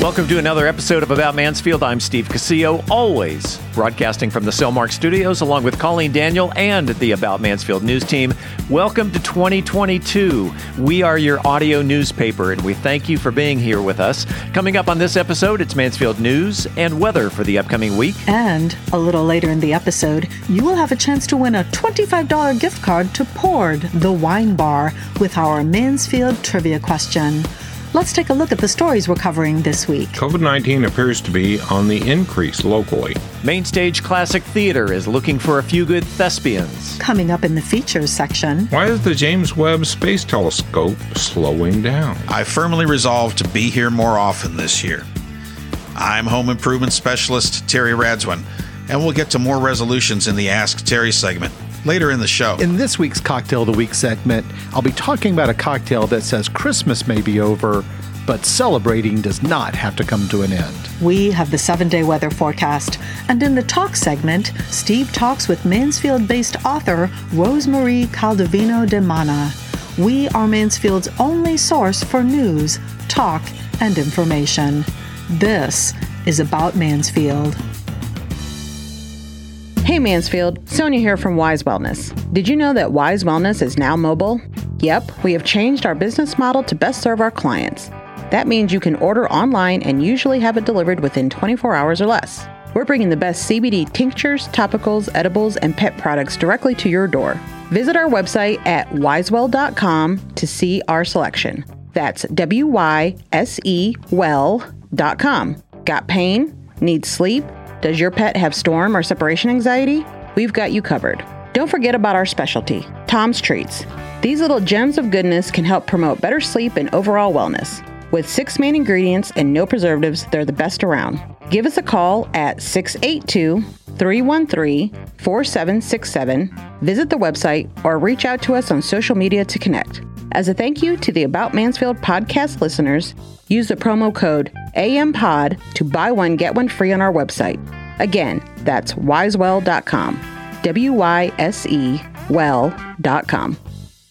Welcome to another episode of About Mansfield. I'm Steve Casillo, always broadcasting from the Cellmark Studios, along with Colleen Daniel and the About Mansfield news team. Welcome to 2022. We are your audio newspaper, and we thank you for being here with us. Coming up on this episode, it's Mansfield news and weather for the upcoming week. And a little later in the episode, you will have a chance to win a $25 gift card to Poured, the wine bar, with our Mansfield trivia question. Let's take a look at the stories we're covering this week. COVID 19 appears to be on the increase locally. Mainstage Classic Theater is looking for a few good thespians. Coming up in the features section, Why is the James Webb Space Telescope slowing down? I firmly resolved to be here more often this year. I'm home improvement specialist Terry Radzwin, and we'll get to more resolutions in the Ask Terry segment later in the show. In this week's Cocktail of the Week segment, I'll be talking about a cocktail that says Christmas may be over, but celebrating does not have to come to an end. we have the seven day weather forecast. And in the talk segment, Steve talks with Mansfield based author Rosemarie Caldovino de Mana. We are Mansfield's only source for news, talk, and information. This is About Mansfield. Hey Mansfield, Sonia here from Wyse Wellness. Did you know that Wyse Wellness is now mobile? Yep, we have changed our business model to best serve our clients. That means you can order online and usually have it delivered within 24 hours or less. We're bringing the best CBD tinctures, topicals, edibles, and pet products directly to your door. Visit our website at wysewell.com to see our selection. That's W Y S E well.com. Got pain? Need sleep? Does your pet have storm or separation anxiety? We've got you covered. Don't forget about our specialty, Tom's Treats. These little gems of goodness can help promote better sleep and overall wellness. With six main ingredients and no preservatives, they're the best around. Give us a call at 682 313 4767, visit the website, or reach out to us on social media to connect. As a thank you to the About Mansfield podcast listeners, use the promo code AMPOD to buy one, get one free on our website. Again, that's wysewell.com. W Y S E well.com.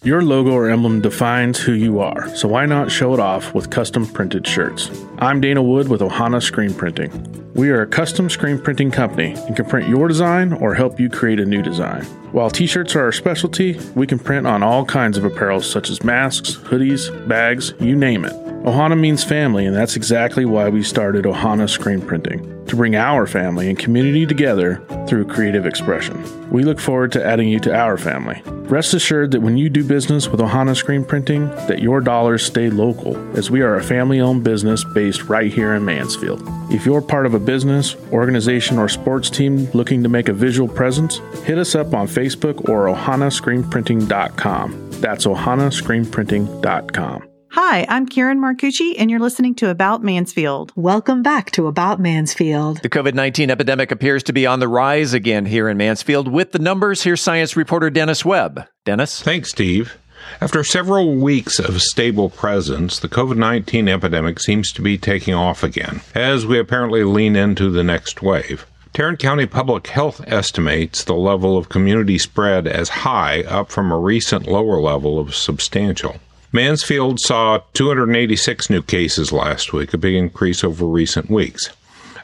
Your logo or emblem defines who you are, so why not show it off with custom printed shirts? I'm Dana Wood with Ohana Screen Printing. We are a custom screen printing company and can print your design or help you create a new design. While t shirts are our specialty, we can print on all kinds of apparel such as masks, hoodies, bags, you name it. Ohana means family, and that's exactly why we started Ohana Screen Printing to bring our family and community together through creative expression. We look forward to adding you to our family. Rest assured that when you do business with Ohana Screen Printing, that your dollars stay local, as we are a family-owned business based right here in Mansfield. If you're part of a business, organization, or sports team looking to make a visual presence, hit us up on Facebook or ohanascreenprinting.com. That's ohanascreenprinting.com. Hi, I'm Kieran Marcucci, and you're listening to About Mansfield. Welcome back to About Mansfield. The COVID 19 epidemic appears to be on the rise again here in Mansfield. With the numbers, here's science reporter Dennis Webb. Dennis? Thanks, Steve. After several weeks of stable presence, the COVID 19 epidemic seems to be taking off again, as we apparently lean into the next wave. Tarrant County Public Health estimates the level of community spread as high, up from a recent lower level of substantial. Mansfield saw 286 new cases last week, a big increase over recent weeks.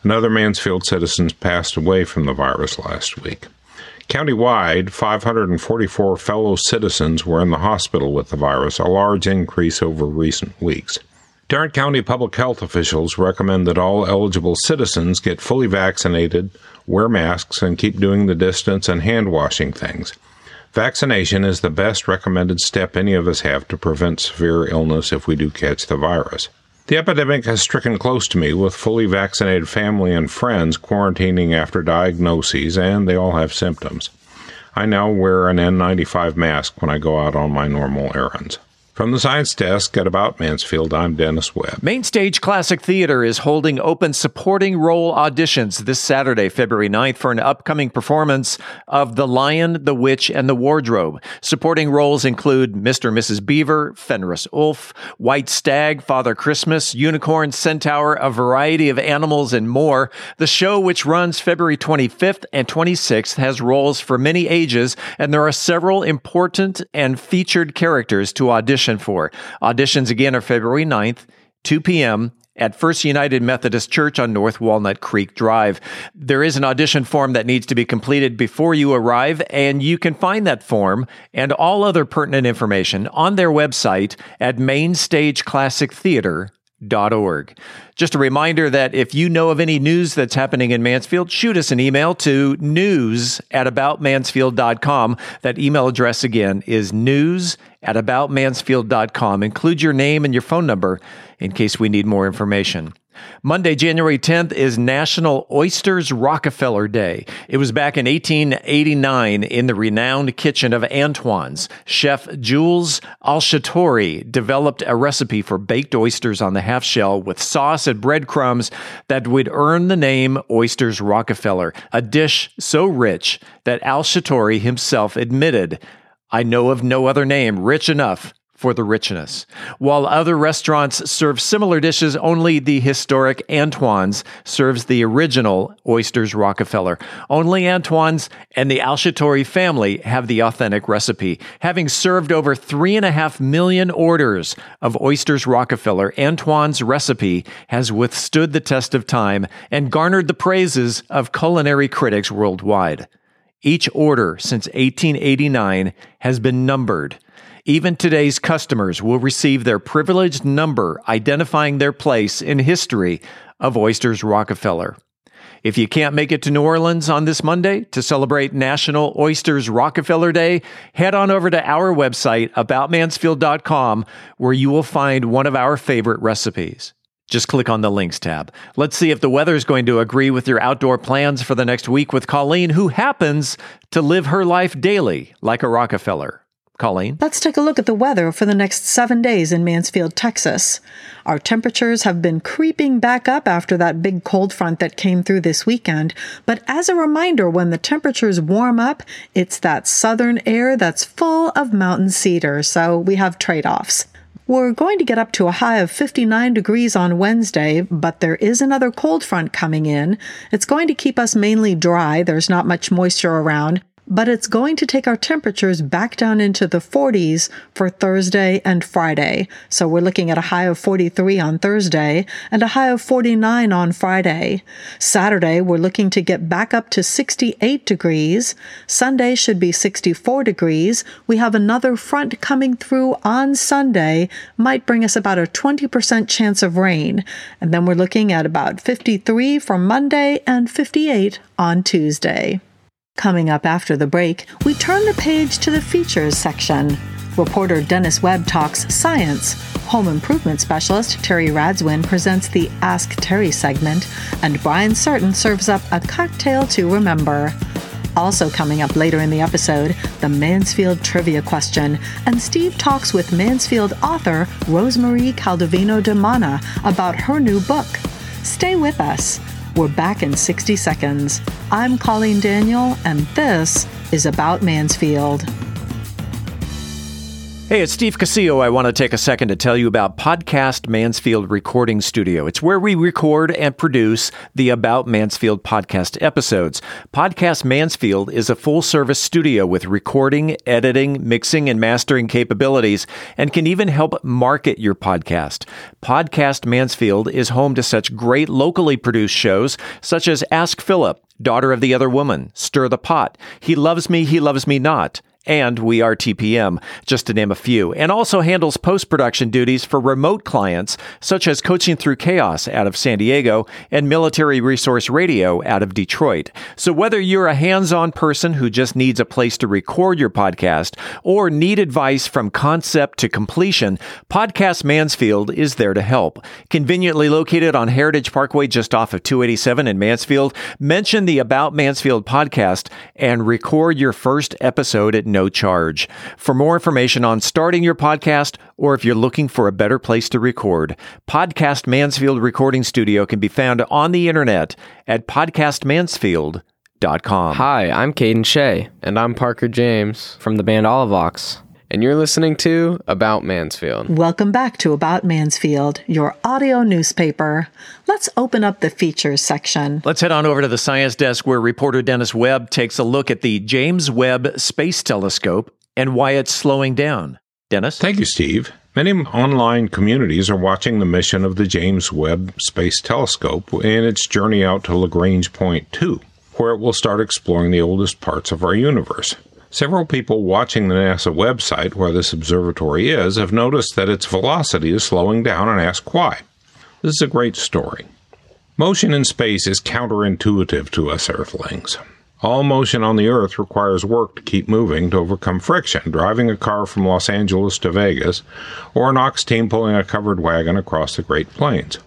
Another Mansfield citizen passed away from the virus last week. Countywide, 544 fellow citizens were in the hospital with the virus, a large increase over recent weeks. Tarrant County public health officials recommend that all eligible citizens get fully vaccinated, wear masks, and keep doing the distance and hand washing things. Vaccination is the best recommended step any of us have to prevent severe illness if we do catch the virus. The epidemic has stricken close to me with fully vaccinated family and friends quarantining after diagnoses, and they all have symptoms. I now wear an N95 mask when I go out on my normal errands. From the Science Desk at About Mansfield, I'm Dennis Webb. Mainstage Classic Theater is holding open supporting role auditions this Saturday, February 9th, for an upcoming performance of The Lion, the Witch, and the Wardrobe. Supporting roles include Mr. and Mrs. Beaver, Fenris Ulf, White Stag, Father Christmas, Unicorn, Centaur, a variety of animals, and more. The show, which runs February 25th and 26th, has roles for many ages, and there are several important and featured characters to audition for. Auditions again are February 9th, 2 p.m. at First United Methodist Church on North Walnut Creek Drive. There is an audition form that needs to be completed before you arrive, and you can find that form and all other pertinent information on their website at mainstageclassictheater.com Org. Just a reminder that if you know of any news that's happening in Mansfield, shoot us an email to news at aboutmansfield.com. That email address again is news at aboutmansfield.com. Include your name and your phone number in case we need more information. Monday, January 10th is National Oysters Rockefeller Day. It was back in 1889 in the renowned kitchen of Antoine's. Chef Jules Alciatore developed a recipe for baked oysters on the half shell with sauce and breadcrumbs that would earn the name Oysters Rockefeller, a dish so rich that Alciatore himself admitted, I know of no other name rich enough for the richness. While other restaurants serve similar dishes, only the historic Antoine's serves the original Oysters Rockefeller. Only Antoine's and the Alciatore family have the authentic recipe. Having served over three and a half million orders of Oysters Rockefeller, Antoine's recipe has withstood the test of time and garnered the praises of culinary critics worldwide. Each order since 1889 has been numbered even today's customers will receive their privileged number identifying their place in history of Oysters Rockefeller. If you can't make it to New Orleans on this Monday to celebrate National Oysters Rockefeller Day, head on over to our website, aboutmansfield.com, where you will find one of our favorite recipes. Just click on the links tab. Let's see if the weather is going to agree with your outdoor plans for the next week with Colleen, who happens to live her life daily like a Rockefeller. Colleen. Let's take a look at the weather for the next seven days in Mansfield, Texas. Our temperatures have been creeping back up after that big cold front that came through this weekend. But as a reminder, when the temperatures warm up, it's that southern air that's full of mountain cedar. So we have trade offs. We're going to get up to a high of 59 degrees on Wednesday, but there is another cold front coming in. It's going to keep us mainly dry. There's not much moisture around but it's going to take our temperatures back down into the 40s for Thursday and Friday. So we're looking at a high of 43 on Thursday and a high of 49 on Friday. Saturday, we're looking to get back up to 68 degrees. Sunday should be 64 degrees. We have another front coming through on Sunday, might bring us about a 20% chance of rain. And then we're looking at about 53 for Monday and 58 on Tuesday. Coming up after the break, we turn the page to the features section. Reporter Dennis Webb talks science. Home improvement specialist Terry Radzwin presents the Ask Terry segment, and Brian Certain serves up a cocktail to remember. Also, coming up later in the episode, the Mansfield trivia question, and Steve talks with Mansfield author Rosemarie Caldovino de Mana about her new book. Stay with us. We're back in 60 seconds. I'm Colleen Daniel, and this is About Mansfield. Hey, it's Steve Casillo. I want to take a second to tell you about Podcast Mansfield Recording Studio. It's where we record and produce the About Mansfield podcast episodes. Podcast Mansfield is a full service studio with recording, editing, mixing, and mastering capabilities and can even help market your podcast. Podcast Mansfield is home to such great locally produced shows such as Ask Philip, Daughter of the Other Woman, Stir the Pot, He Loves Me, He Loves Me Not and We Are TPM, just to name a few, and also handles post production duties for remote clients such as Coaching Through Chaos out of San Diego and Military Resource Radio out of Detroit. So whether you're a hands on person who just needs a place to record your podcast or need advice from concept to completion, Podcast Mansfield is there to help. Conveniently located on Heritage Parkway just off of 287 in Mansfield, mention the About Mansfield podcast and record your first episode at no charge. For more information on starting your podcast, or if you're looking for a better place to record, Podcast Mansfield Recording Studio can be found on the internet at podcastmansfield.com. Hi, I'm Caden Shea. And I'm Parker James from the band Olivox and you're listening to About Mansfield. Welcome back to About Mansfield, your audio newspaper. Let's open up the features section. Let's head on over to the science desk where reporter Dennis Webb takes a look at the James Webb Space Telescope and why it's slowing down. Dennis? Thank you, Steve. Many online communities are watching the mission of the James Webb Space Telescope and its journey out to Lagrange Point 2, where it will start exploring the oldest parts of our universe. Several people watching the NASA website where this observatory is have noticed that its velocity is slowing down and ask why. This is a great story. Motion in space is counterintuitive to us Earthlings. All motion on the Earth requires work to keep moving to overcome friction, driving a car from Los Angeles to Vegas, or an ox team pulling a covered wagon across the Great Plains.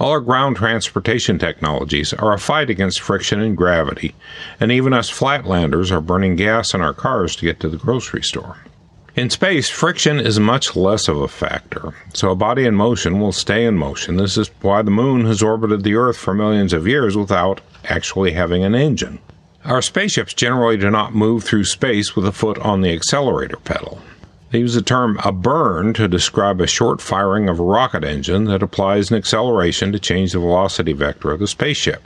All our ground transportation technologies are a fight against friction and gravity, and even us flatlanders are burning gas in our cars to get to the grocery store. In space, friction is much less of a factor, so a body in motion will stay in motion. This is why the moon has orbited the Earth for millions of years without actually having an engine. Our spaceships generally do not move through space with a foot on the accelerator pedal. They use the term a burn to describe a short firing of a rocket engine that applies an acceleration to change the velocity vector of the spaceship.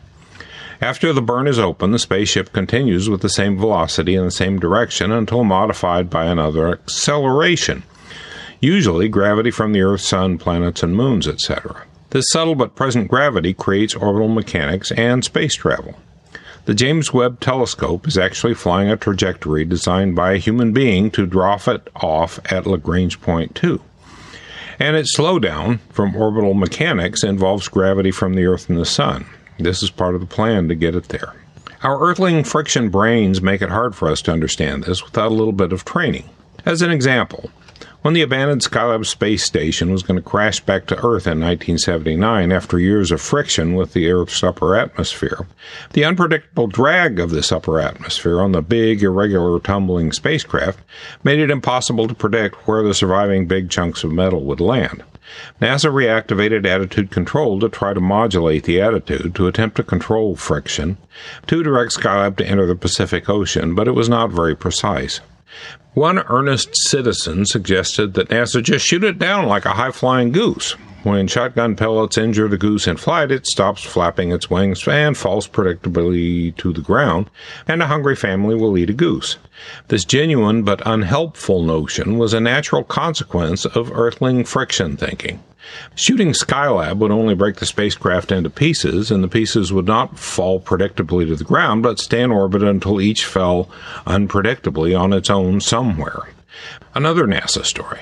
After the burn is open, the spaceship continues with the same velocity in the same direction until modified by another acceleration, usually gravity from the Earth, Sun, planets, and moons, etc. This subtle but present gravity creates orbital mechanics and space travel. The James Webb Telescope is actually flying a trajectory designed by a human being to drop it off at Lagrange Point 2. And its slowdown from orbital mechanics involves gravity from the Earth and the Sun. This is part of the plan to get it there. Our Earthling friction brains make it hard for us to understand this without a little bit of training. As an example, when the abandoned Skylab space station was going to crash back to Earth in 1979 after years of friction with the Earth's upper atmosphere, the unpredictable drag of this upper atmosphere on the big, irregular, tumbling spacecraft made it impossible to predict where the surviving big chunks of metal would land. NASA reactivated attitude control to try to modulate the attitude to attempt to control friction, to direct Skylab to enter the Pacific Ocean, but it was not very precise. One earnest citizen suggested that NASA just shoot it down like a high flying goose. When shotgun pellets injure the goose in flight, it stops flapping its wings and falls predictably to the ground, and a hungry family will eat a goose. This genuine but unhelpful notion was a natural consequence of Earthling friction thinking. Shooting Skylab would only break the spacecraft into pieces, and the pieces would not fall predictably to the ground, but stay in orbit until each fell unpredictably on its own somewhere. Another NASA story.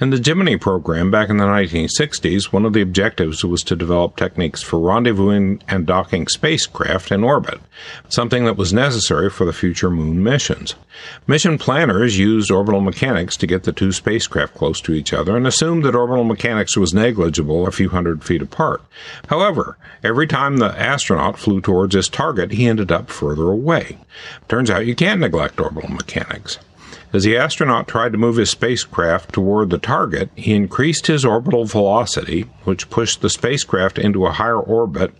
In the Gemini program back in the 1960s, one of the objectives was to develop techniques for rendezvousing and docking spacecraft in orbit, something that was necessary for the future moon missions. Mission planners used orbital mechanics to get the two spacecraft close to each other and assumed that orbital mechanics was negligible a few hundred feet apart. However, every time the astronaut flew towards his target, he ended up further away. Turns out you can't neglect orbital mechanics. As the astronaut tried to move his spacecraft toward the target, he increased his orbital velocity, which pushed the spacecraft into a higher orbit,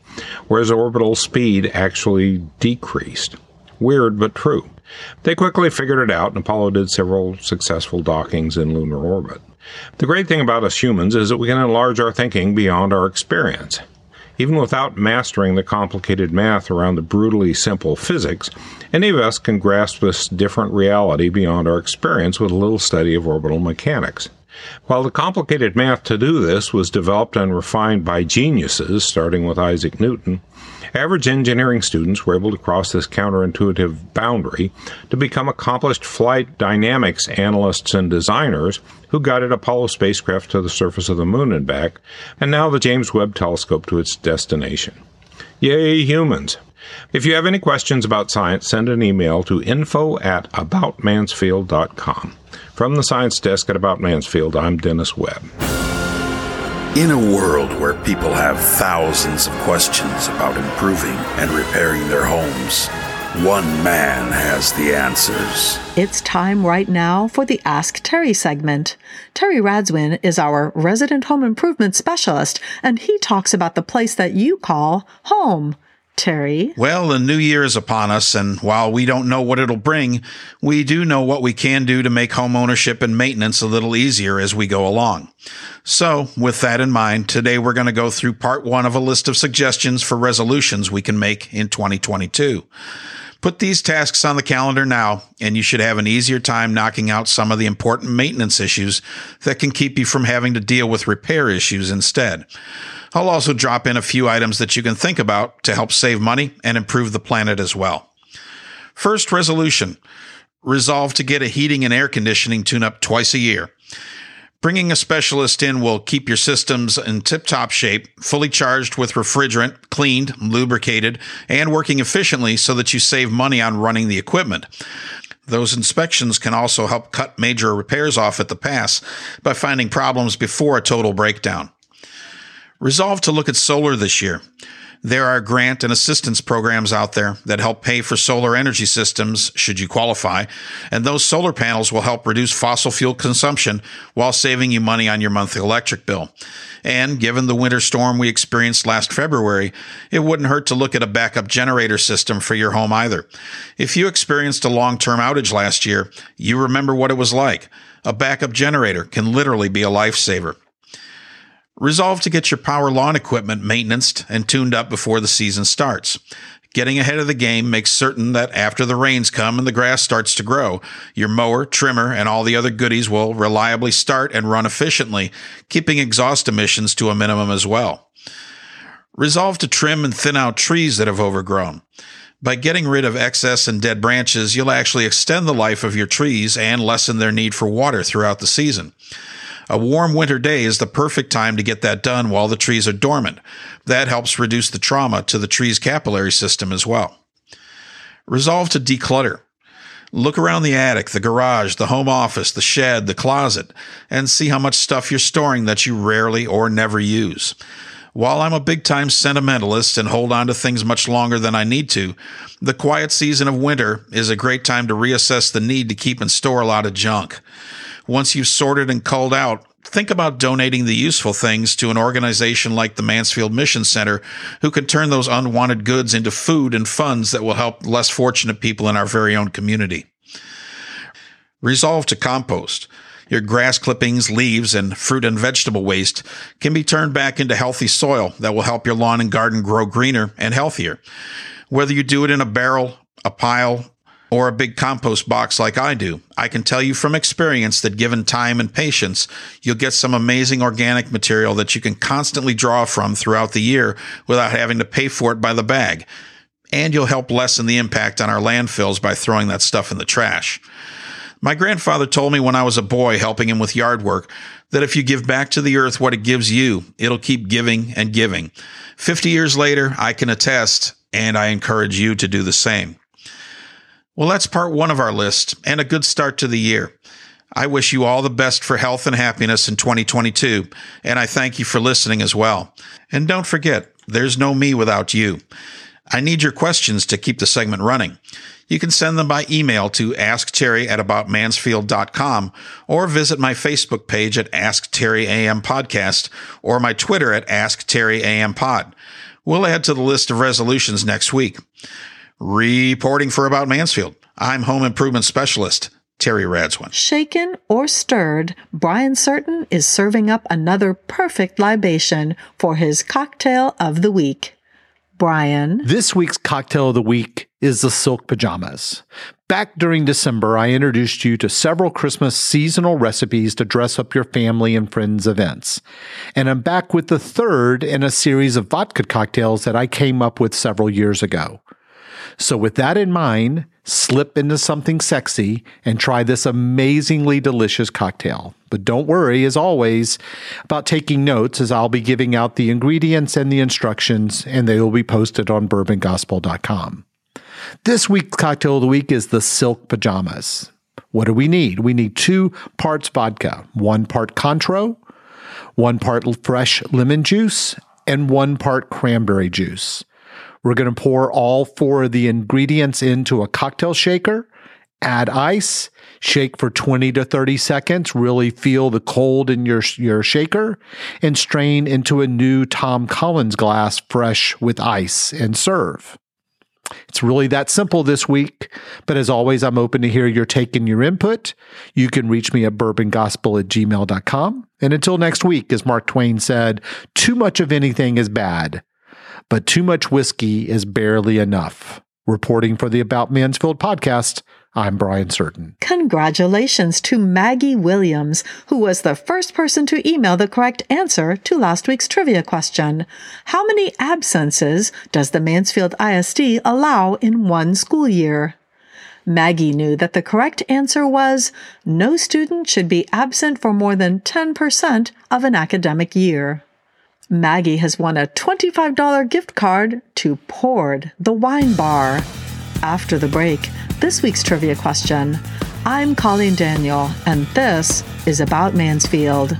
whereas orbital speed actually decreased. Weird, but true. They quickly figured it out, and Apollo did several successful dockings in lunar orbit. The great thing about us humans is that we can enlarge our thinking beyond our experience. Even without mastering the complicated math around the brutally simple physics, any of us can grasp this different reality beyond our experience with a little study of orbital mechanics. While the complicated math to do this was developed and refined by geniuses, starting with Isaac Newton, average engineering students were able to cross this counterintuitive boundary to become accomplished flight dynamics analysts and designers who guided Apollo spacecraft to the surface of the moon and back, and now the James Webb Telescope to its destination. Yay, humans! If you have any questions about science, send an email to info at aboutmansfield.com. From the science desk at About Mansfield, I'm Dennis Webb. In a world where people have thousands of questions about improving and repairing their homes, one man has the answers. It's time right now for the Ask Terry segment. Terry Radzwin is our resident home improvement specialist, and he talks about the place that you call home. Terry. Well, the new year is upon us, and while we don't know what it'll bring, we do know what we can do to make home ownership and maintenance a little easier as we go along. So, with that in mind, today we're going to go through part one of a list of suggestions for resolutions we can make in 2022. Put these tasks on the calendar now, and you should have an easier time knocking out some of the important maintenance issues that can keep you from having to deal with repair issues instead. I'll also drop in a few items that you can think about to help save money and improve the planet as well. First resolution resolve to get a heating and air conditioning tune up twice a year. Bringing a specialist in will keep your systems in tip top shape, fully charged with refrigerant, cleaned, lubricated, and working efficiently so that you save money on running the equipment. Those inspections can also help cut major repairs off at the pass by finding problems before a total breakdown. Resolve to look at solar this year. There are grant and assistance programs out there that help pay for solar energy systems should you qualify, and those solar panels will help reduce fossil fuel consumption while saving you money on your monthly electric bill. And given the winter storm we experienced last February, it wouldn't hurt to look at a backup generator system for your home either. If you experienced a long term outage last year, you remember what it was like. A backup generator can literally be a lifesaver. Resolve to get your power lawn equipment maintenanced and tuned up before the season starts. Getting ahead of the game makes certain that after the rains come and the grass starts to grow, your mower, trimmer, and all the other goodies will reliably start and run efficiently, keeping exhaust emissions to a minimum as well. Resolve to trim and thin out trees that have overgrown. By getting rid of excess and dead branches, you'll actually extend the life of your trees and lessen their need for water throughout the season. A warm winter day is the perfect time to get that done while the trees are dormant. That helps reduce the trauma to the tree's capillary system as well. Resolve to declutter. Look around the attic, the garage, the home office, the shed, the closet, and see how much stuff you're storing that you rarely or never use. While I'm a big time sentimentalist and hold on to things much longer than I need to, the quiet season of winter is a great time to reassess the need to keep and store a lot of junk. Once you've sorted and culled out, think about donating the useful things to an organization like the Mansfield Mission Center, who can turn those unwanted goods into food and funds that will help less fortunate people in our very own community. Resolve to compost. Your grass clippings, leaves, and fruit and vegetable waste can be turned back into healthy soil that will help your lawn and garden grow greener and healthier. Whether you do it in a barrel, a pile, or a big compost box like I do, I can tell you from experience that given time and patience, you'll get some amazing organic material that you can constantly draw from throughout the year without having to pay for it by the bag. And you'll help lessen the impact on our landfills by throwing that stuff in the trash. My grandfather told me when I was a boy helping him with yard work that if you give back to the earth what it gives you, it'll keep giving and giving. 50 years later, I can attest, and I encourage you to do the same. Well, that's part one of our list and a good start to the year. I wish you all the best for health and happiness in 2022, and I thank you for listening as well. And don't forget, there's no me without you. I need your questions to keep the segment running. You can send them by email to askterry at aboutmansfield.com or visit my Facebook page at Ask Terry AM Podcast or my Twitter at Ask Terry AM Pod. We'll add to the list of resolutions next week. Reporting for About Mansfield, I'm home improvement specialist Terry Radzwin. Shaken or stirred, Brian Certain is serving up another perfect libation for his cocktail of the week. Brian. This week's cocktail of the week is the silk pajamas. Back during December, I introduced you to several Christmas seasonal recipes to dress up your family and friends' events. And I'm back with the third in a series of vodka cocktails that I came up with several years ago. So, with that in mind, slip into something sexy and try this amazingly delicious cocktail. But don't worry, as always, about taking notes as I'll be giving out the ingredients and the instructions, and they will be posted on bourbongospel.com. This week's cocktail of the week is the Silk Pajamas. What do we need? We need two parts vodka, one part Cointreau, one part fresh lemon juice, and one part cranberry juice. We're going to pour all four of the ingredients into a cocktail shaker, add ice, shake for 20 to 30 seconds, really feel the cold in your, your shaker, and strain into a new Tom Collins glass fresh with ice and serve. It's really that simple this week, but as always, I'm open to hear your take and your input. You can reach me at bourbongospel at gmail.com. And until next week, as Mark Twain said, too much of anything is bad but too much whiskey is barely enough. Reporting for the About Mansfield podcast, I'm Brian Certain. Congratulations to Maggie Williams, who was the first person to email the correct answer to last week's trivia question. How many absences does the Mansfield ISD allow in one school year? Maggie knew that the correct answer was no student should be absent for more than 10% of an academic year. Maggie has won a $25 gift card to Poured, the wine bar. After the break, this week's trivia question. I'm Colleen Daniel, and this is About Mansfield.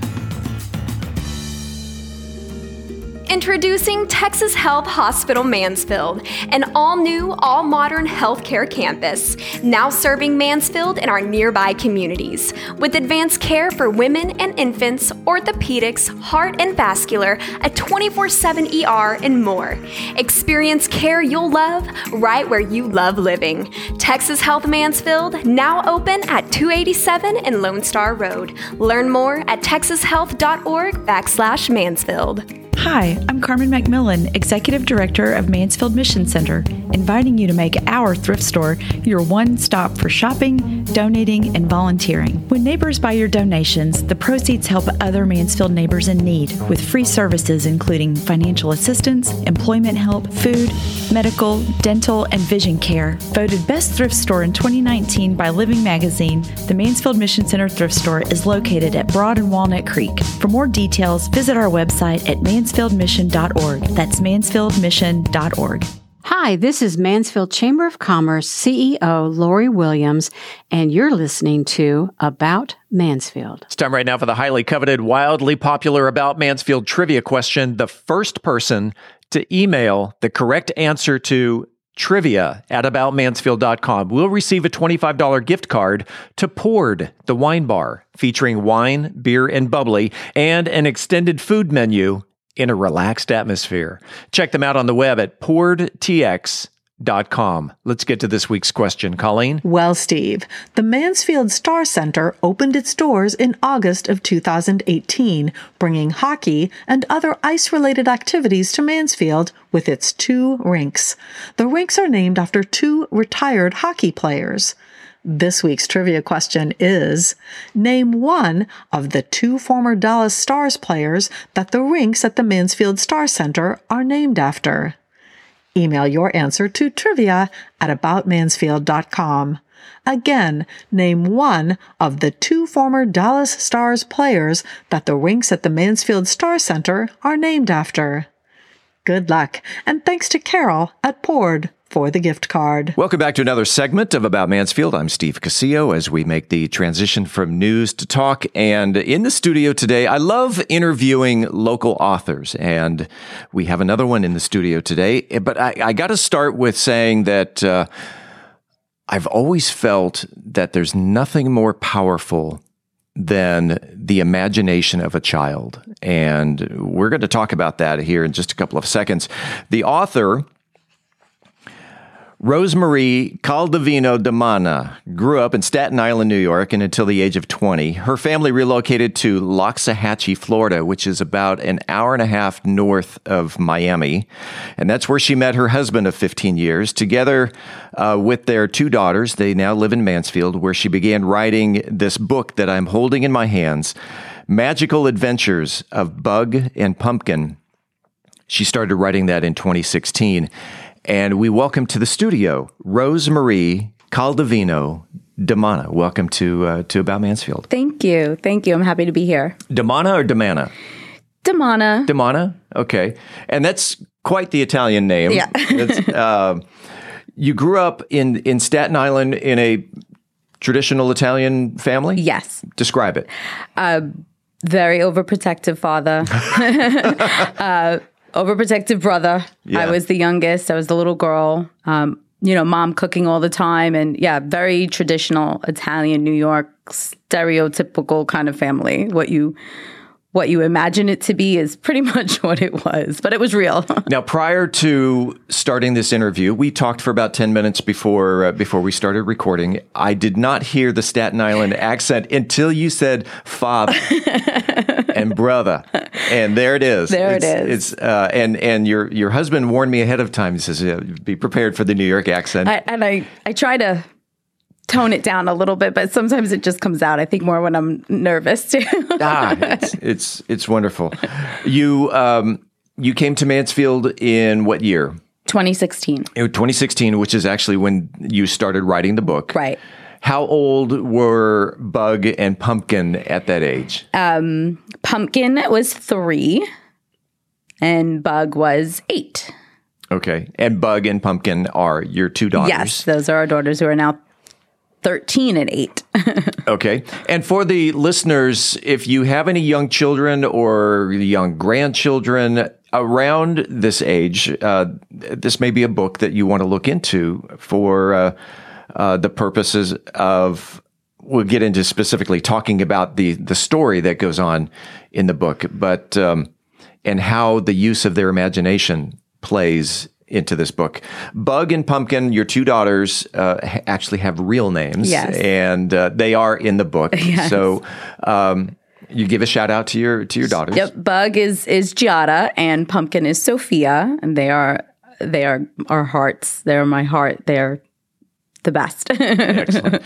Introducing Texas Health Hospital Mansfield, an all new, all modern healthcare campus, now serving Mansfield and our nearby communities. With advanced care for women and infants, orthopedics, heart and vascular, a 24 7 ER, and more. Experience care you'll love right where you love living. Texas Health Mansfield, now open at 287 and Lone Star Road. Learn more at texashealth.org backslash Mansfield. Hi, I'm Carmen McMillan, Executive Director of Mansfield Mission Center, inviting you to make our thrift store your one stop for shopping, donating, and volunteering. When neighbors buy your donations, the proceeds help other Mansfield neighbors in need with free services including financial assistance, employment help, food, medical, dental, and vision care. Voted Best Thrift Store in 2019 by Living Magazine, the Mansfield Mission Center Thrift Store is located at Broad and Walnut Creek. For more details, visit our website at mansfieldmission.org. That's mansfieldmission.org. Hi, this is Mansfield Chamber of Commerce CEO Lori Williams, and you're listening to About Mansfield. It's time right now for the highly coveted, wildly popular About Mansfield trivia question. The first person to email the correct answer to trivia at aboutmansfield.com will receive a $25 gift card to Poured, the wine bar, featuring wine, beer, and bubbly, and an extended food menu in a relaxed atmosphere. Check them out on the web at pouredtx.com. Let's get to this week's question, Colleen. Well, Steve, the Mansfield Star Center opened its doors in August of 2018, bringing hockey and other ice related activities to Mansfield with its two rinks. The rinks are named after two retired hockey players. This week's trivia question is Name one of the two former Dallas Stars players that the rinks at the Mansfield Star Center are named after. Email your answer to trivia at aboutmansfield.com. Again, name one of the two former Dallas Stars players that the rinks at the Mansfield Star Center are named after. Good luck, and thanks to Carol at Poured for the gift card. Welcome back to another segment of About Mansfield. I'm Steve Casillo as we make the transition from news to talk. And in the studio today, I love interviewing local authors. And we have another one in the studio today. But I, I got to start with saying that uh, I've always felt that there's nothing more powerful than the imagination of a child. And we're going to talk about that here in just a couple of seconds. The author, Rosemarie Caldovino Damana grew up in Staten Island, New York, and until the age of 20. Her family relocated to Loxahatchee, Florida, which is about an hour and a half north of Miami. And that's where she met her husband of 15 years. Together uh, with their two daughters, they now live in Mansfield, where she began writing this book that I'm holding in my hands Magical Adventures of Bug and Pumpkin. She started writing that in 2016. And we welcome to the studio Rosemarie Caldovino Damana. Welcome to uh, to About Mansfield. Thank you. Thank you. I'm happy to be here. Damana or Damana? Damana. Damana? Okay. And that's quite the Italian name. Yeah. uh, you grew up in, in Staten Island in a traditional Italian family? Yes. Describe it. Uh, very overprotective father. uh, overprotective brother. Yeah. I was the youngest. I was the little girl. Um, you know, mom cooking all the time, and yeah, very traditional Italian, New York, stereotypical kind of family. What you what you imagine it to be is pretty much what it was, but it was real. now, prior to starting this interview, we talked for about ten minutes before uh, before we started recording. I did not hear the Staten Island accent until you said "father" and "brother," and there it is. There it's, it is. It's uh, and and your your husband warned me ahead of time. He says, yeah, "Be prepared for the New York accent." I, and I, I try to tone it down a little bit, but sometimes it just comes out. I think more when I'm nervous too. ah, it's, it's it's wonderful. You um, you came to Mansfield in what year? 2016. 2016, which is actually when you started writing the book. Right. How old were Bug and Pumpkin at that age? Um, Pumpkin was three, and Bug was eight. Okay. And Bug and Pumpkin are your two daughters. Yes, those are our daughters who are now 13 and 8. okay. And for the listeners, if you have any young children or young grandchildren around this age, uh, this may be a book that you want to look into for uh, uh, the purposes of. We'll get into specifically talking about the the story that goes on in the book, but um, and how the use of their imagination plays into this book. Bug and Pumpkin, your two daughters, uh, ha- actually have real names, Yes. and uh, they are in the book. Yes. So um, you give a shout out to your to your daughters. Yep, Bug is is Giada and Pumpkin is Sophia, and they are they are our hearts. They're my heart. They're the best. Excellent.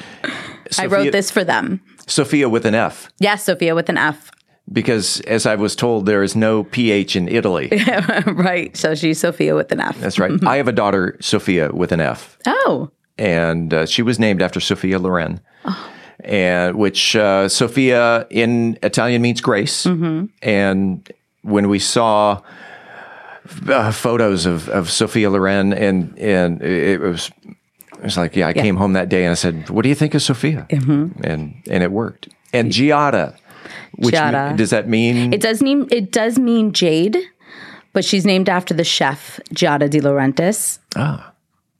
I wrote this for them. Sophia with an F, Yes, Sophia with an F. because as I was told, there is no PH in Italy. right. So she's Sophia with an F. That's right. I have a daughter, Sophia, with an F. Oh, and uh, she was named after Sophia Loren, and which uh, Sophia in Italian means grace. And when we saw uh, photos of, of Sophia Loren, and and it was it was like, yeah, I Yeah. came home that day and I said, "What do you think of Sophia?" Mhm. And and it worked. And Giada, which Giada. me- does that mean? it does mean it does mean jade, but she's named after the chef Giada De Laurentiis. Ah.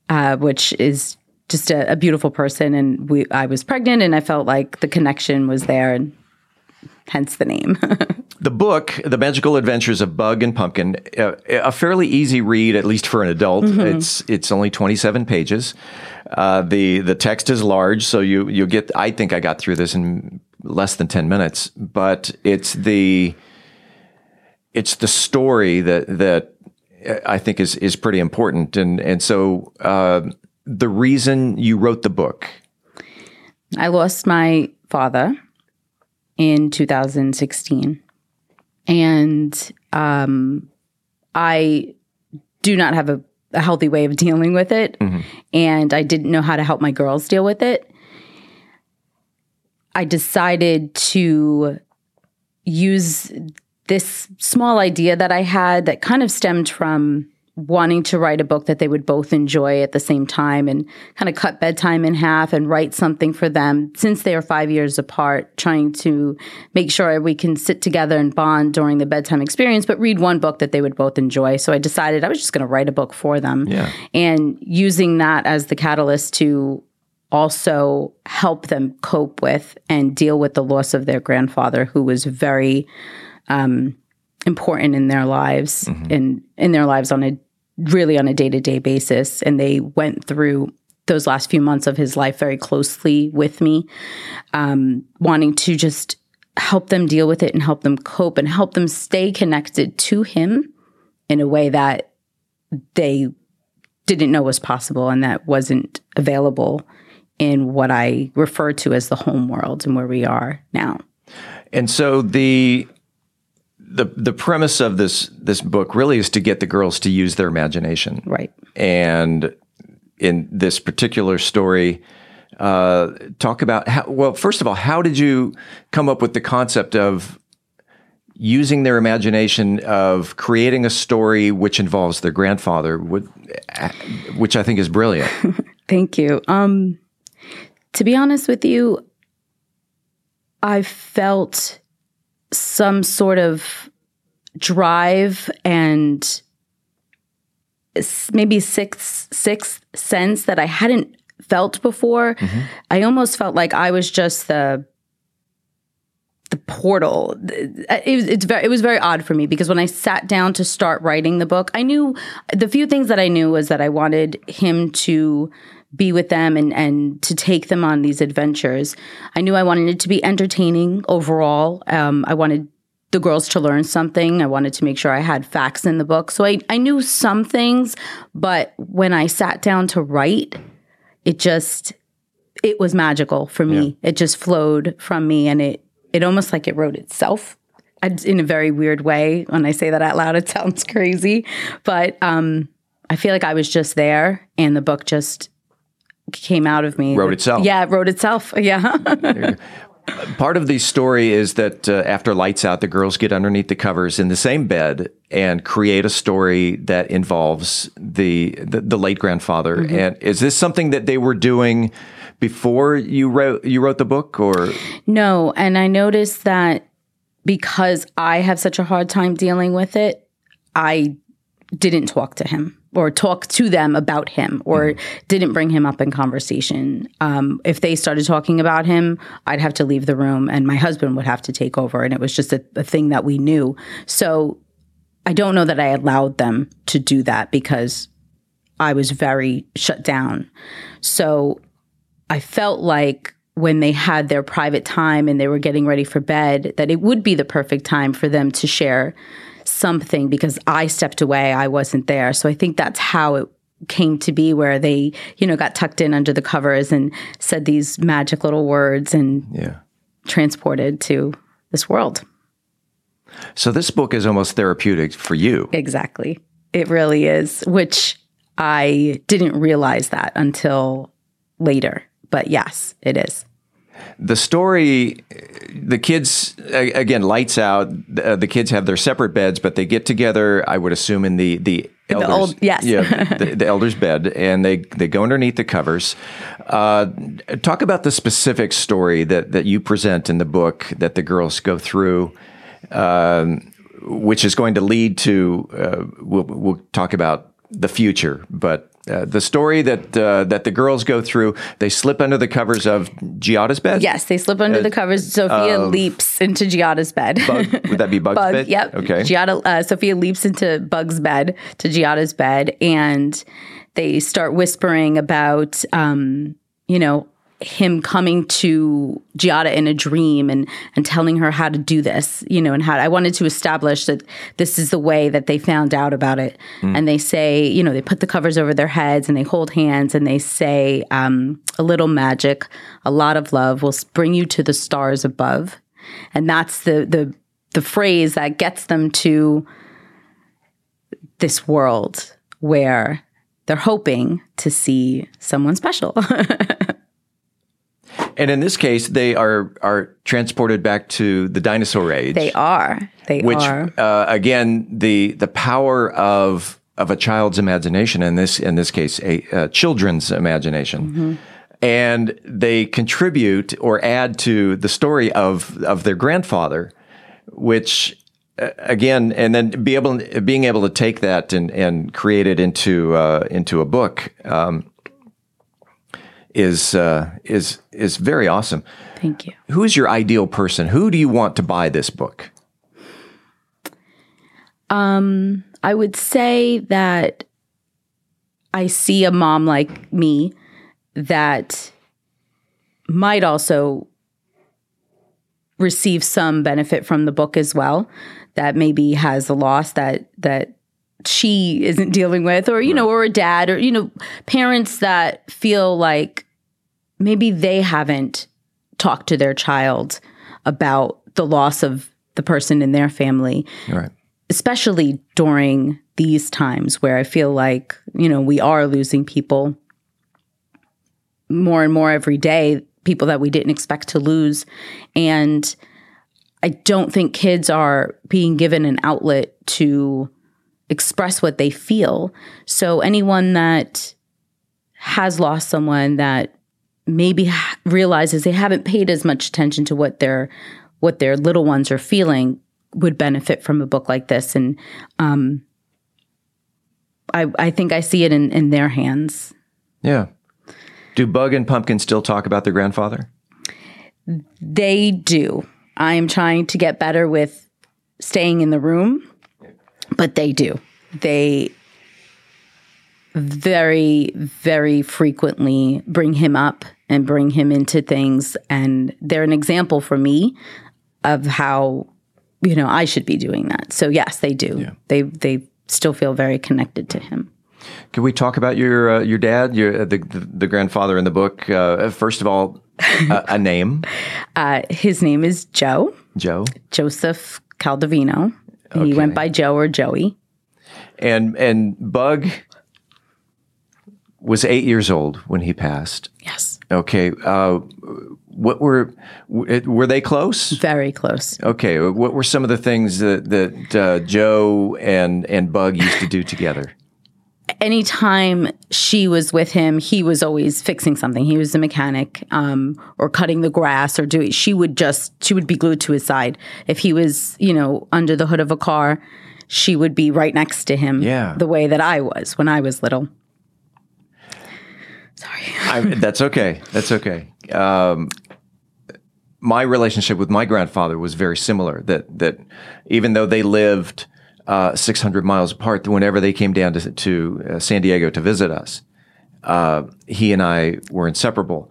uh, which is just a, a beautiful person. And we, I was pregnant, and I felt like the connection was there, and hence the name. The book, The Magical Adventures of Bug and Pumpkin, uh, a fairly easy read, at least for an adult. Mhm. It's it's only twenty seven pages. Uh, the the text is large, so you you get. I think I got through this in less than ten minutes, but it's the it's the story that that I think is is pretty important, and and so uh, the reason you wrote the book. I lost my father in 2016. And um, I do not have a, a healthy way of dealing with it. And I didn't know how to help my girls deal with it. I decided to use this small idea that I had that kind of stemmed from wanting to write a book that they would both enjoy at the same time and kind of cut bedtime in half and write something for them since they are five years apart, trying to make sure we can sit together and bond during the bedtime experience, but read one book that they would both enjoy. So I decided I was just going to write a book for them Yeah. and using that as the catalyst to also help them cope with and deal with the loss of their grandfather, who was very um, important in their lives and in their lives on a really on a day to day basis. And they went through those last few months of his life very closely with me, um, wanting to just help them deal with it and help them cope and help them stay connected to him in a way that they didn't know was possible and that wasn't available in what I refer to as the home world and where we are now. And so the the the premise of this this book really is to get the girls to use their imagination. Right. And in this particular story, uh, talk about how well, first of all, how did you come up with the concept of using their imagination of creating a story which involves their grandfather, which I think is brilliant. Thank you. Um, to be honest with you, I felt some sort of drive and maybe sixth sixth sense that I hadn't felt before. Mm-hmm. I almost felt like I was just the the portal. It was, it's very, it was very odd for me because when I sat down to start writing the book, I knew the few things that I knew was that I wanted him to be with them and, and to take them on these adventures. I knew I wanted it to be entertaining overall. Um, I wanted the girls to learn something. I wanted to make sure I had facts in the book. So I, I knew some things, but when I sat down to write, it just it was magical for me. Yeah. It just flowed from me and it it almost like it wrote itself in a very weird way. When I say that out loud, it sounds crazy, but um, I feel like I was just there, and the book just came out of me. Wrote itself. Yeah, it wrote itself. Yeah. Part of the story is that uh, after lights out, the girls get underneath the covers in the same bed and create a story that involves the the, the late grandfather. Mm-hmm. And is this something that they were doing? before you wrote you wrote the book or No, and I noticed that because I have such a hard time dealing with it, I didn't talk to him or talk to them about him or mm. didn't bring him up in conversation. Um, if they started talking about him, I'd have to leave the room and my husband would have to take over. And it was just a, a thing that we knew. So I don't know that I allowed them to do that because I was very shut down. So I felt like when they had their private time and they were getting ready for bed, that it would be the perfect time for them to share something because I stepped away, I wasn't there. So I think that's how it came to be where they, you know, got tucked in under the covers and said these magic little words and yeah. transported to this world. So this book is almost therapeutic for you. Exactly. It really is, which I didn't realize that until later but yes, it is. The story, the kids, again, lights out. Uh, the kids have their separate beds, but they get together. I would assume in the the elders, the old, yes, yeah, the, the, elder's bed, and they they go underneath the covers. Uh, talk about the specific story that that you present in the book that the girls go through. Um, which is going to lead to uh, we'll, we'll talk about the future, but uh, the story that uh, that the girls go through, they slip under the covers of Giada's bed. Yes, they slip under uh, the covers. Sophia leaps into Giada's bed. Bug, would that be Bug's Bug, bed? Yep. Okay. Giada, uh, Sophia leaps into Bug's bed to Giada's bed, and they start whispering about, um, you know, him coming to Giada in a dream and and telling her how to do this, you know, and how I wanted to establish that this is the way that they found out about it. Mm. And they say, you know, they put the covers over their heads and they hold hands and they say, um, a little magic, a lot of love will bring you to the stars above. And that's the the the phrase that gets them to this world where they're hoping to see someone special. And in this case, they are are transported back to the dinosaur age. They are. They which, are. Uh, again, the the power of of a child's imagination in this in this case, a, a children's imagination. Mm-hmm. And they contribute or add to the story of of their grandfather, which uh, again, and then be able being able to take that and and create it into uh, into a book. Um, is uh, is is very awesome. Thank you. Who is your ideal person? Who do you want to buy this book? Um, I would say that I see a mom like me that might also receive some benefit from the book as well that maybe has a loss that that she isn't dealing with or you right. know or a dad or you know parents that feel like maybe they haven't talked to their child about the loss of the person in their family. Right. Especially during these times where I feel like, you know, we are losing people more and more every day, people that we didn't expect to lose. And I don't think kids are being given an outlet to express what they feel. So anyone that has lost someone that maybe realizes they haven't paid as much attention to what their what their little ones are feeling would benefit from a book like this and um, I, I think I see it in, in their hands. Yeah. Do Bug and Pumpkin still talk about their grandfather? They do. I am trying to get better with staying in the room, but they do. They very, very frequently bring him up and bring him into things. And they're an example for me of how, you know, I should be doing that. So yes, they do. They they still feel very connected to him. Can we talk about your uh, your dad, your the, the the grandfather in the book? Uh, first of all, a, a name. Uh, his name is Joe. Joe. Joseph Caldovino. He went by Joe or Joey. And and Bug was eight years old when he passed. Yes. Okay. Uh, what were were they close? Very close. Okay. What were some of the things that that uh, Joe and and Bug used to do together? anytime she was with him, he was always fixing something. He was a mechanic, um, or cutting the grass, or doing. She would just she would be glued to his side. If he was, you know, under the hood of a car, she would be right next to him. Yeah. the way that I was when I was little. I, that's okay. That's okay. Um, my relationship with my grandfather was very similar. That that even though they lived uh, 600 miles apart, whenever they came down to, to uh, San Diego to visit us, uh, he and I were inseparable.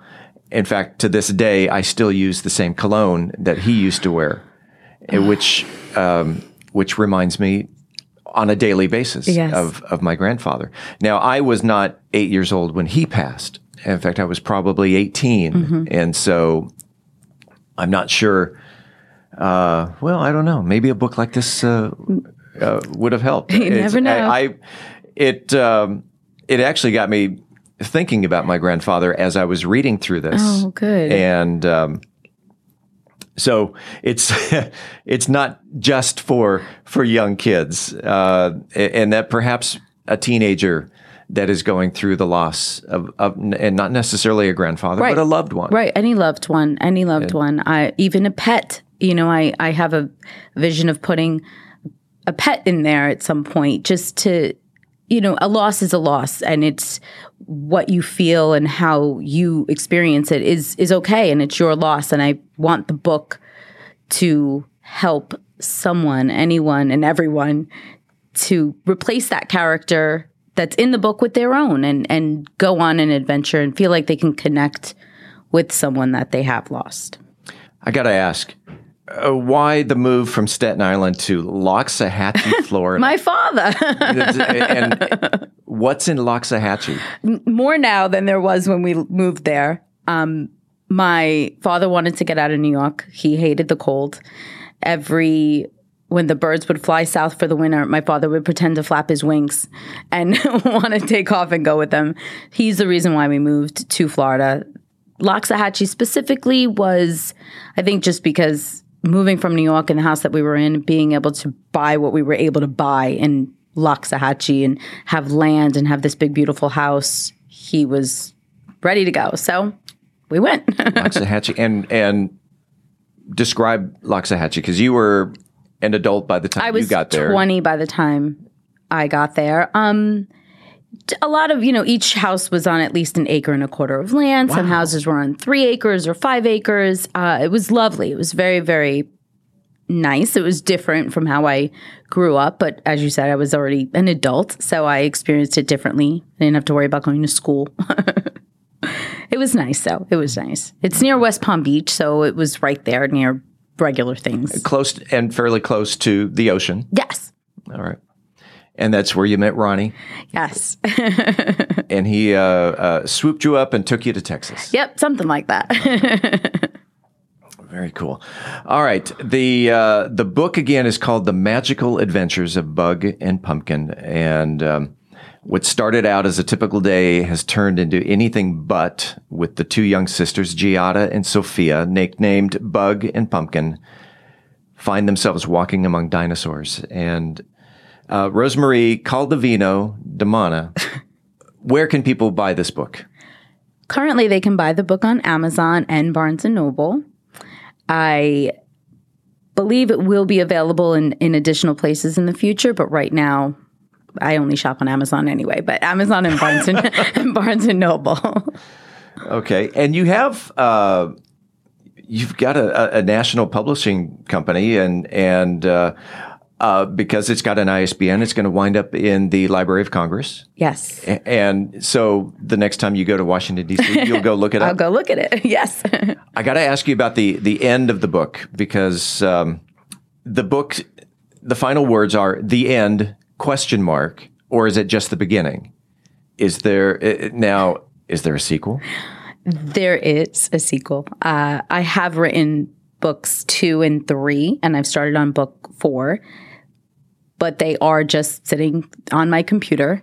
In fact, to this day, I still use the same cologne that he used to wear, which um, which reminds me on a daily basis Yes. of of my grandfather. Now, I was not eight years old when he passed. In fact, I was probably 18, Mhm. and so I'm not sure. Uh, well, I don't know. Maybe a book like this uh, uh, would have helped. You It's- never know. I, I it um, it actually got me thinking about my grandfather as I was reading through this. Oh, good. And um, so it's it's not just for for young kids, uh, and that perhaps a teenager that is going through the loss of, of and not necessarily a grandfather, but a loved one. Right. Any loved one. Any loved one. I even a pet. You know, I I have a vision of putting a pet in there at some point just to you know, a loss is a loss and it's what you feel and how you experience it is is okay and it's your loss and I want the book to help someone, anyone and everyone to replace that character that's in the book with their own and and go on an adventure and feel like they can connect with someone that they have lost. I got to ask, uh, why the move from Staten Island to Loxahatchee, Florida? My father. and what's in Loxahatchee? More now than there was when we moved there. Um, my father wanted to get out of New York. He hated the cold. Every when the birds would fly south for the winter, my father would pretend to flap his wings and want to take off and go with them. He's the reason why we moved to Florida. Loxahatchee specifically was, I think, just because moving from New York and the house that we were in, being able to buy what we were able to buy in Loxahatchee and have land and have this big, beautiful house, he was ready to go. So we went. Loxahatchee, and and describe Loxahatchee because you were an adult by the time I was you got there. 20 by the time I got there. Um, a lot of, you know, each house was on at least an acre and a quarter of land. Some houses were on three acres or five acres. Uh, it was lovely. It was very, very nice. It was different from how I grew up. But as you said, I was already an adult. So I experienced it differently. I didn't have to worry about going to school. it was nice, though. It was nice. It's near West Palm Beach. So it was right there near regular things. Close and fairly close to the ocean. Yes. All right. And that's where you met Ronnie. Yes. and he uh, uh, swooped you up and took you to Texas. Yep, something like that. Very cool. All right. The uh, the book again is called The Magical Adventures of Bug and Pumpkin. And um, what started out as a typical day has turned into anything but with the two young sisters, Giada and Sophia, nicknamed Bug and Pumpkin, find themselves walking among dinosaurs. And uh, Rosemarie Caldovino Damana, where can people buy this book? Currently, they can buy the book on Amazon and Barnes and Noble. I believe it will be available in, in additional places in the future, but right now, I only shop on Amazon anyway. But Amazon and Barnes and, and Barnes and Noble. Okay, and you have uh, you've got a, a national publishing company, and and uh, uh, because it's got an ISBN, it's going to wind up in the Library of Congress. Yes. A- And so the next time you go to Washington D.C., you'll go look at it I'll go look at it. Yes. I got to ask you about the the end of the book because um, the book, the final words are the end question mark, or is it just the beginning? Is there uh, now? Is there a sequel? There is a sequel. Uh, I have written books two and three, and I've started on book four, but they are just sitting on my computer.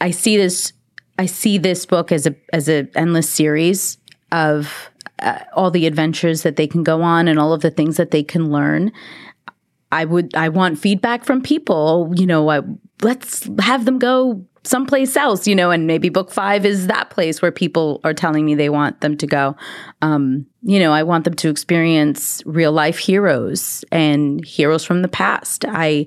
I see this. I see this book as a as an endless series of uh, all the adventures that they can go on and all of the things that they can learn. I would I want feedback from people. You know, I, let's have them go someplace else. You know, and maybe book five is that place where people are telling me they want them to go. Um, you know, I want them to experience real life heroes and heroes from the past. I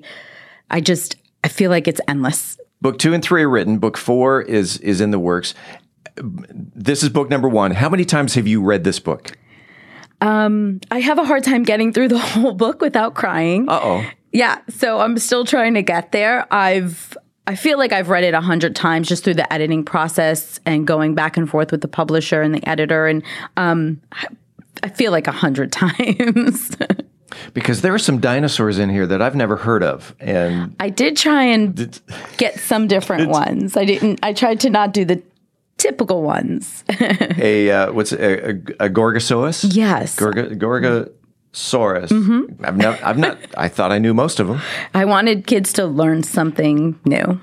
I just I feel like it's endless. Book two and three are written. Book four is is in the works. This is book number one. How many times have you read this book? Um, I have a hard time getting through the whole book without crying. Uh oh. Yeah, so I'm still trying to get there. I've I feel like I've read it a hundred times just through the editing process and going back and forth with the publisher and the editor, and um, I- feel like a hundred times. Because there are some dinosaurs in here that I've never heard of, and I did try and get some different ones. I didn't. I tried to not do the typical ones. a uh, what's a, a, a Gorgosaurus? Yes. Gorga, Gorgosaurus. Mhm. I've not. I've not. I thought I knew most of them. I wanted kids to learn something new.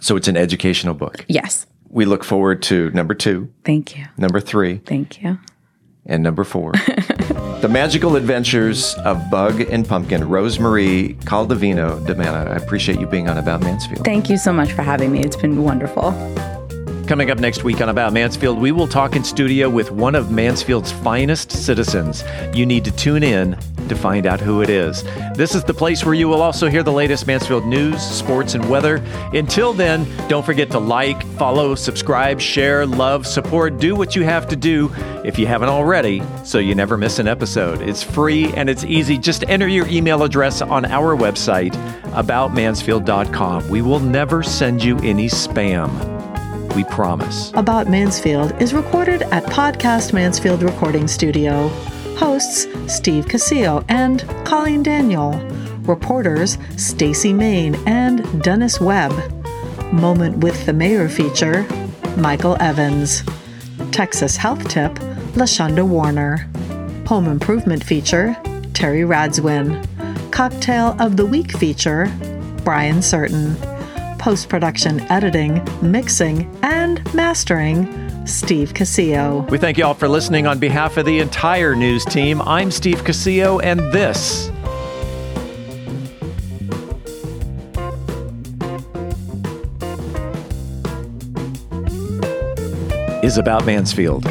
So it's an educational book. Yes. We look forward to number two, Thank you. number three, Thank you. and number four. the Magical Adventures of Bug and Pumpkin, Rosemarie Caldovino de Mana. I appreciate you being on About Mansfield. Thank you so much for having me. It's been wonderful. Coming up next week on About Mansfield, we will talk in studio with one of Mansfield's finest citizens. You need to tune in to find out who it is. This is the place where you will also hear the latest Mansfield news, sports, and weather. Until then, don't forget to like, follow, subscribe, share, love, support, do what you have to do if you haven't already so you never miss an episode. It's free and it's easy. Just enter your email address on our website, aboutmansfield.com. We will never send you any spam. We promise. About Mansfield is recorded at Podcast Mansfield Recording Studio. Hosts Steve Casillo and Colleen Daniel. Reporters Stacy Main and Dennis Webb. Moment with the Mayor feature Michael Evans. Texas Health Tip Lashonda Warner. Home Improvement feature Terry Radzwin. Cocktail of the Week feature Brian Certain. Post production editing, mixing, and mastering Steve Casillo. We thank you all for listening on behalf of the entire news team. I'm Steve Casillo, and this is About Mansfield.